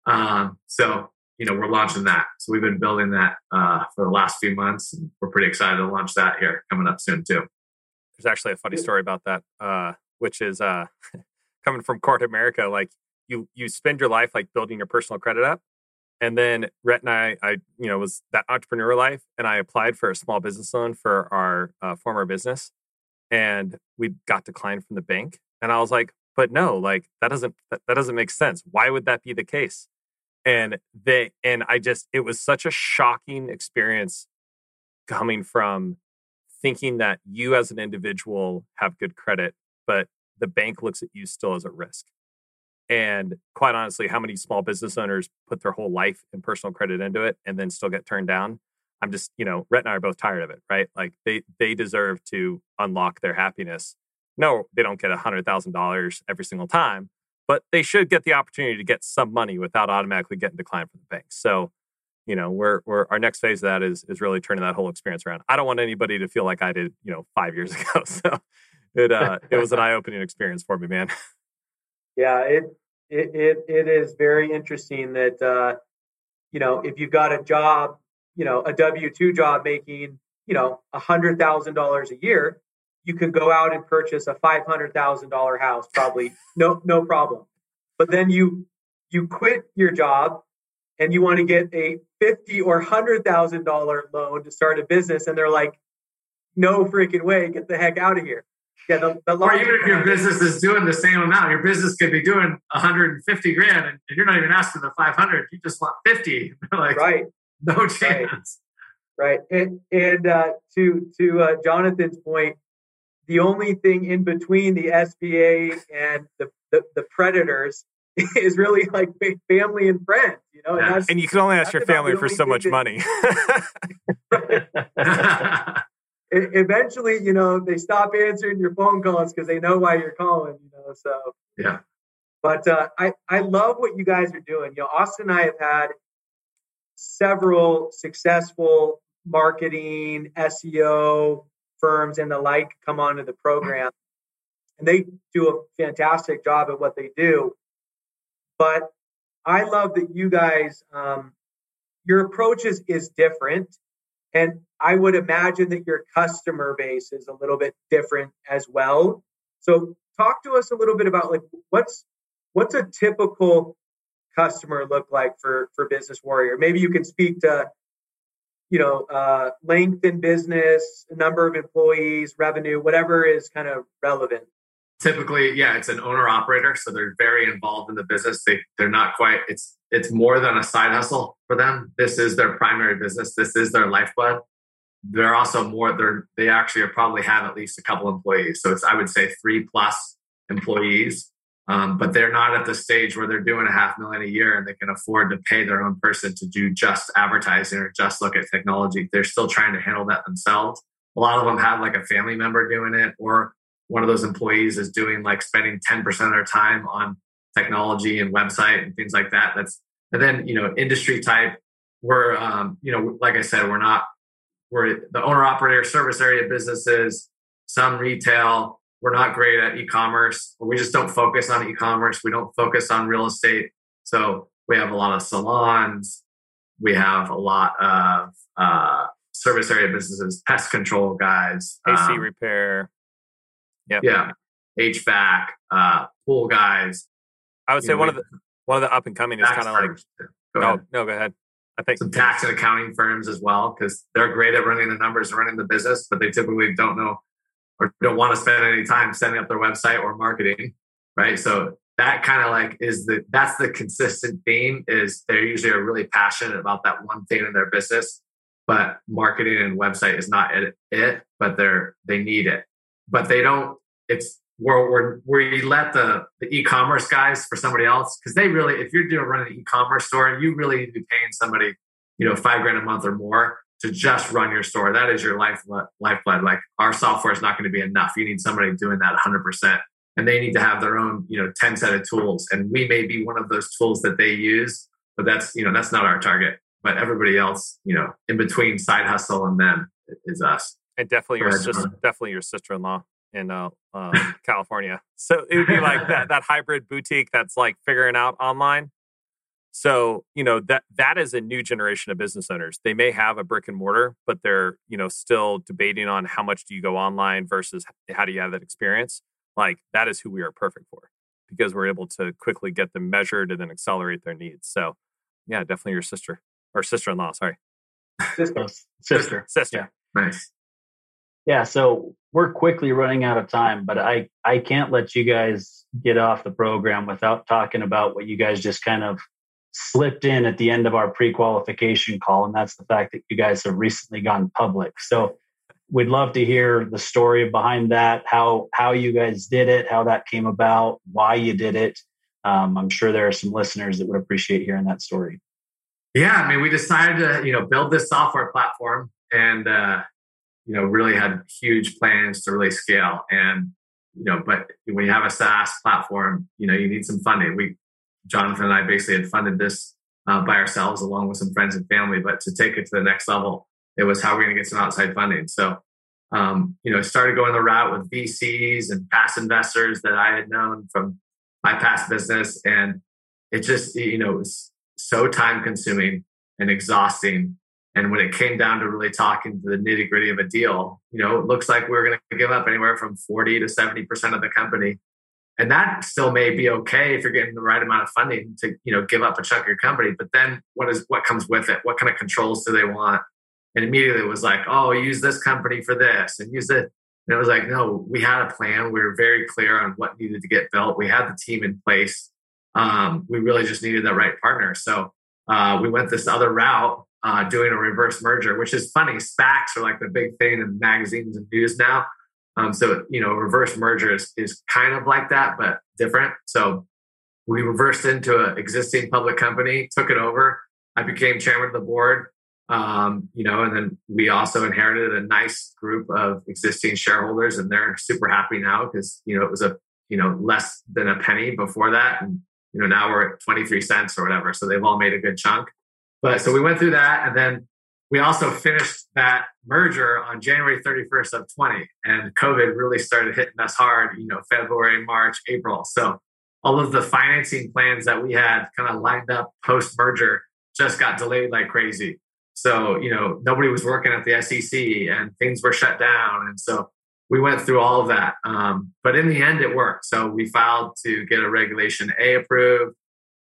Um, so you know we're launching that. So we've been building that uh, for the last few months and we're pretty excited to launch that here coming up soon too there's actually a funny story about that uh, which is uh, coming from corporate america like you you spend your life like building your personal credit up and then Rhett and I, I, you know, was that entrepreneur life, and I applied for a small business loan for our uh, former business, and we got declined from the bank. And I was like, but no, like that doesn't that, that doesn't make sense. Why would that be the case? And they and I just it was such a shocking experience coming from thinking that you as an individual have good credit, but the bank looks at you still as a risk. And quite honestly, how many small business owners put their whole life and personal credit into it and then still get turned down? I'm just, you know, Rhett and I are both tired of it, right? Like they they deserve to unlock their happiness. No, they don't get hundred thousand dollars every single time, but they should get the opportunity to get some money without automatically getting declined from the bank. So, you know, we're we're our next phase of that is is really turning that whole experience around. I don't want anybody to feel like I did, you know, five years ago. So it uh it was an eye opening experience for me, man. Yeah, it it, it, it is very interesting that, uh, you know, if you've got a job, you know, a W 2 job making, you know, a $100,000 a year, you can go out and purchase a $500,000 house, probably no, no problem. But then you, you quit your job and you want to get a fifty or hundred thousand dollar loan to start a business, and they're like, "No freaking way! Get the heck out of here!" Yeah, the, the or even if your business is doing the same amount, your business could be doing 150 grand, and you're not even asking for 500. You just want 50. like, right? No chance. Right. right. And and uh, to to uh, Jonathan's point, the only thing in between the SBA and the, the, the predators is really like family and friends, you know. And, and you can only ask your family for so much that, money. Eventually, you know, they stop answering your phone calls because they know why you're calling. You know, so yeah. But uh, I I love what you guys are doing. You know, Austin and I have had several successful marketing, SEO firms and the like come onto the program, and they do a fantastic job at what they do. But I love that you guys, um, your approach is, is different. And I would imagine that your customer base is a little bit different as well. So talk to us a little bit about like what's what's a typical customer look like for for business warrior maybe you can speak to you know uh, length in business number of employees revenue whatever is kind of relevant typically yeah it's an owner operator so they're very involved in the business. They they're not quite it's it's more than a side hustle for them. This is their primary business. This is their lifeblood. They're also more they're they actually probably have at least a couple employees so it's i would say three plus employees. Um, but they're not at the stage where they're doing a half million a year and they can afford to pay their own person to do just advertising or just look at technology. They're still trying to handle that themselves. A lot of them have like a family member doing it or one of those employees is doing like spending 10% of their time on technology and website and things like that. That's and then you know industry type we're um, you know like i said we're not we're the owner operator service area businesses some retail. We're not great at e-commerce. We just don't focus on e-commerce. We don't focus on real estate. So we have a lot of salons. We have a lot of uh, service area businesses pest control guys ac um, repair Yep. Yeah. HVAC, uh, pool guys. I would say know, one of the one of the up and coming is kind of like go no, no, go ahead. I think some tax and accounting firms as well because they're great at running the numbers, and running the business, but they typically don't know or don't want to spend any time setting up their website or marketing, right? So that kind of like is the that's the consistent theme is they usually are really passionate about that one thing in their business, but marketing and website is not it, it but they're they need it but they don't. It's where where you let the the e-commerce guys for somebody else because they really, if you're doing running an e-commerce store, you really need to be paying somebody, you know, five grand a month or more to just run your store. That is your life lifeblood. Like our software is not going to be enough. You need somebody doing that 100 percent and they need to have their own you know 10 set of tools and we may be one of those tools that they use but that's you know that's not our target but everybody else you know in between side hustle and them is us and definitely your sister, definitely your sister-in-law in uh, um, California. So it would be like that that hybrid boutique that's like figuring out online. So you know that that is a new generation of business owners. They may have a brick and mortar, but they're you know still debating on how much do you go online versus how do you have that experience. Like that is who we are perfect for because we're able to quickly get them measured and then accelerate their needs. So yeah, definitely your sister or sister-in-law. Sorry, sister, sister, sister. Yeah. Nice. Yeah, so we're quickly running out of time, but I I can't let you guys get off the program without talking about what you guys just kind of slipped in at the end of our pre-qualification call and that's the fact that you guys have recently gone public. So we'd love to hear the story behind that, how how you guys did it, how that came about, why you did it. Um, I'm sure there are some listeners that would appreciate hearing that story. Yeah, I mean, we decided to you know build this software platform, and uh, you know, really had huge plans to really scale. And, you know, but when you have a SaaS platform, you know, you need some funding. We, Jonathan and I basically had funded this uh, by ourselves along with some friends and family, but to take it to the next level, it was how we're going to get some outside funding. So, um, you know, started going the route with VCs and past investors that I had known from my past business. And it just, you know, it was so time consuming and exhausting. And when it came down to really talking to the nitty gritty of a deal, you know, it looks like we're going to give up anywhere from 40 to 70% of the company. And that still may be okay if you're getting the right amount of funding to, you know, give up a chunk of your company. But then what is what comes with it? What kind of controls do they want? And immediately it was like, oh, use this company for this and use it. And it was like, no, we had a plan. We were very clear on what needed to get built. We had the team in place. Um, we really just needed the right partner. So uh, we went this other route, uh, doing a reverse merger, which is funny. SPACs are like the big thing in magazines and news now. Um, so you know, reverse merger is, is kind of like that, but different. So we reversed into an existing public company, took it over. I became chairman of the board. Um, you know, and then we also inherited a nice group of existing shareholders, and they're super happy now because you know it was a you know less than a penny before that, and you know now we're at twenty three cents or whatever. So they've all made a good chunk. But so we went through that, and then we also finished that merger on January 31st of 20, and COVID really started hitting us hard. You know, February, March, April. So all of the financing plans that we had kind of lined up post merger just got delayed like crazy. So, you know, nobody was working at the SEC and things were shut down. And so we went through all of that. Um, but in the end, it worked. So we filed to get a Regulation A approved.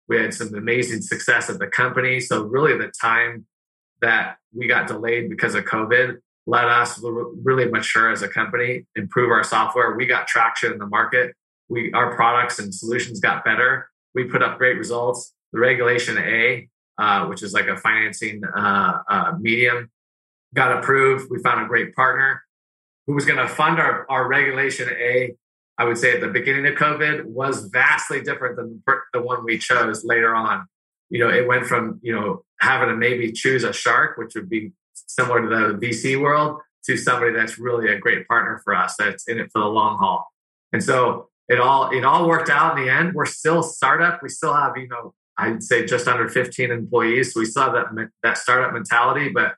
We had some amazing success at the company. So, really, the time that we got delayed because of COVID let us really mature as a company, improve our software. We got traction in the market. We, our products and solutions got better. We put up great results. The Regulation A uh, which is like a financing uh, uh, medium, got approved. We found a great partner who was going to fund our, our Regulation A. I would say at the beginning of COVID was vastly different than the one we chose later on. You know, it went from, you know, having to maybe choose a shark, which would be similar to the VC world, to somebody that's really a great partner for us that's in it for the long haul. And so it all it all worked out in the end. We're still startup. We still have, you know, I'd say just under 15 employees. So we still have that, that startup mentality, but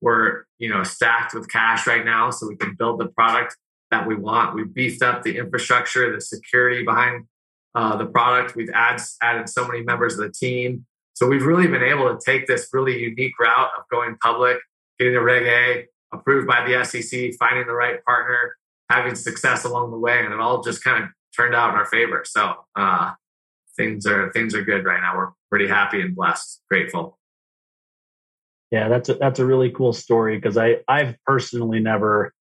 we're, you know, stacked with cash right now so we can build the product that we want. We've beefed up the infrastructure, the security behind uh, the product. We've add, added so many members of the team. So we've really been able to take this really unique route of going public, getting a Reg A approved by the SEC, finding the right partner, having success along the way, and it all just kind of turned out in our favor. So uh, things are things are good right now. We're pretty happy and blessed, grateful. Yeah, that's a, that's a really cool story because I I've personally never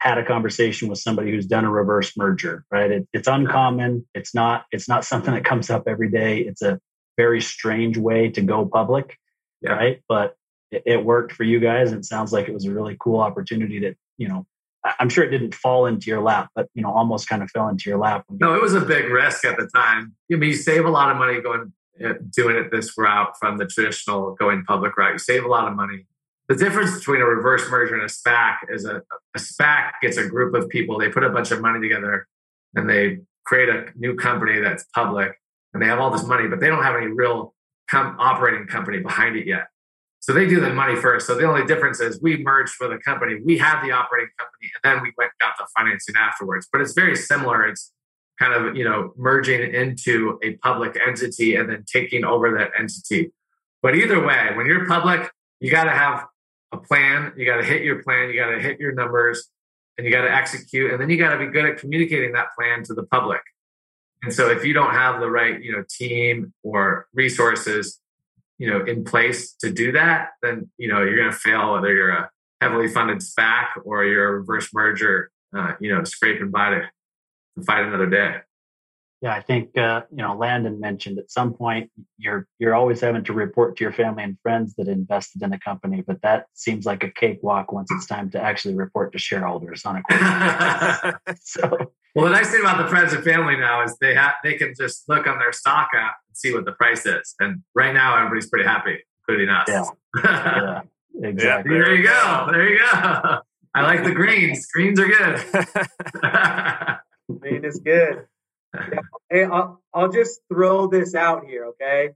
had a conversation with somebody who's done a reverse merger. Right, it, it's uncommon. It's not it's not something that comes up every day. It's a very strange way to go public. Yeah. Right, but it, it worked for you guys. It sounds like it was a really cool opportunity that you know I'm sure it didn't fall into your lap, but you know, almost kind of fell into your lap. No, it was a big risk at the time. I mean, you save a lot of money going uh, doing it this route from the traditional going public route. You save a lot of money. The difference between a reverse merger and a SPAC is a, a SPAC gets a group of people, they put a bunch of money together and they create a new company that's public and they have all this money, but they don't have any real com- operating company behind it yet. So they do the money first. So the only difference is we merged with a company. We had the operating company, and then we went got the financing afterwards. But it's very similar. It's kind of you know merging into a public entity and then taking over that entity. But either way, when you're public, you got to have a plan. You got to hit your plan. You got to hit your numbers, and you got to execute. And then you got to be good at communicating that plan to the public. And so if you don't have the right you know team or resources you know in place to do that, then you know you're going to fail whether you're a heavily funded SPAC or you're a reverse merger. Uh, you know, scraping by to, to fight another day. Yeah, I think uh, you know Landon mentioned at some point you're you're always having to report to your family and friends that invested in the company, but that seems like a cakewalk once it's time to actually report to shareholders on a quarterly so, well, the nice thing about the friends and family now is they have they can just look on their stock app and see what the price is, and right now everybody's pretty happy, including us. Yeah, yeah exactly. Yeah, there you go. There you go. I like the greens. Greens are good. Green is good. Hey, I'll, I'll just throw this out here, okay?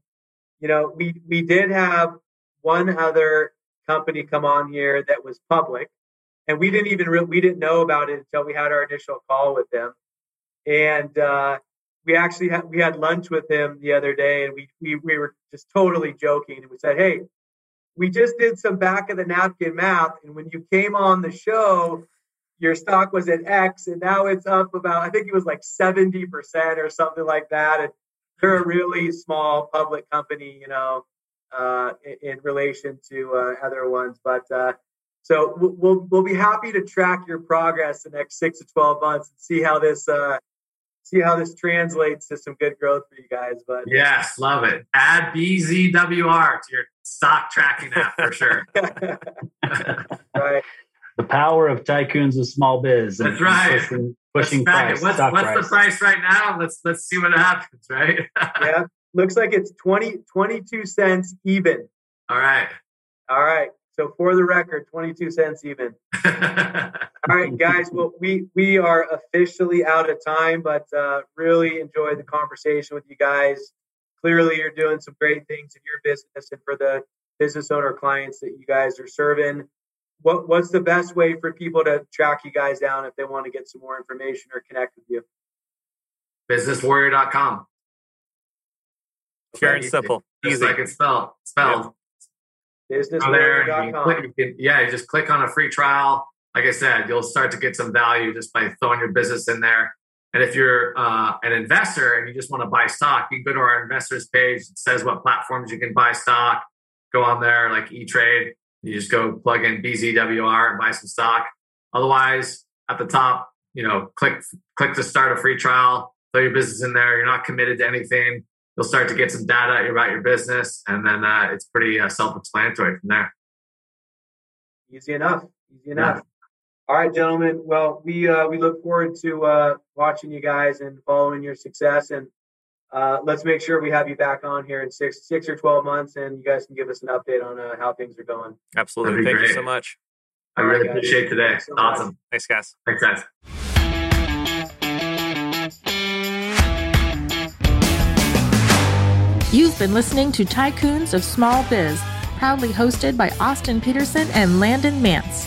You know, we we did have one other company come on here that was public, and we didn't even re- we didn't know about it until we had our initial call with them. And uh, we actually had we had lunch with him the other day, and we we we were just totally joking, and we said, "Hey, we just did some back of the napkin math, and when you came on the show, your stock was at X, and now it's up about I think it was like seventy percent or something like that, and they're a really small public company, you know, uh, in, in, relation to uh, other ones, but." Uh, so we'll we'll be happy to track your progress the next six to twelve months and see how this uh, see how this translates to some good growth for you guys. But yes, love it. Add BZWR to your stock tracking app for sure. right. The power of tycoons of small biz. That's right. Pushing, pushing price. What's, what's price. the price right now? Let's let's see what happens. Right. yeah. Looks like it's 20, 22 cents even. All right. All right. So for the record, 22 cents even. All right, guys. Well, we we are officially out of time, but uh, really enjoyed the conversation with you guys. Clearly, you're doing some great things in your business and for the business owner clients that you guys are serving. What what's the best way for people to track you guys down if they want to get some more information or connect with you? Businesswarrior.com. Pure and simple. Just Easy. like it's spelled. Spelled. Businesswarrior.com. yeah, you just click on a free trial. Like I said, you'll start to get some value just by throwing your business in there. And if you're uh, an investor and you just want to buy stock, you can go to our investors page. It says what platforms you can buy stock. Go on there, like E Trade. You just go plug in BZWR and buy some stock. Otherwise, at the top, you know, click click to start a free trial. Throw your business in there. You're not committed to anything you'll start to get some data about your business, and then uh, it's pretty uh, self-explanatory from there. Easy enough. Easy enough. Yeah. All right, gentlemen. Well, we uh, we look forward to uh, watching you guys and following your success. And uh, let's make sure we have you back on here in six six or twelve months, and you guys can give us an update on uh, how things are going. Absolutely. Thank great. you so much. I really right, appreciate today. So awesome. Much. Thanks, guys. Thanks, guys. You've been listening to Tycoons of Small Biz, proudly hosted by Austin Peterson and Landon Mance.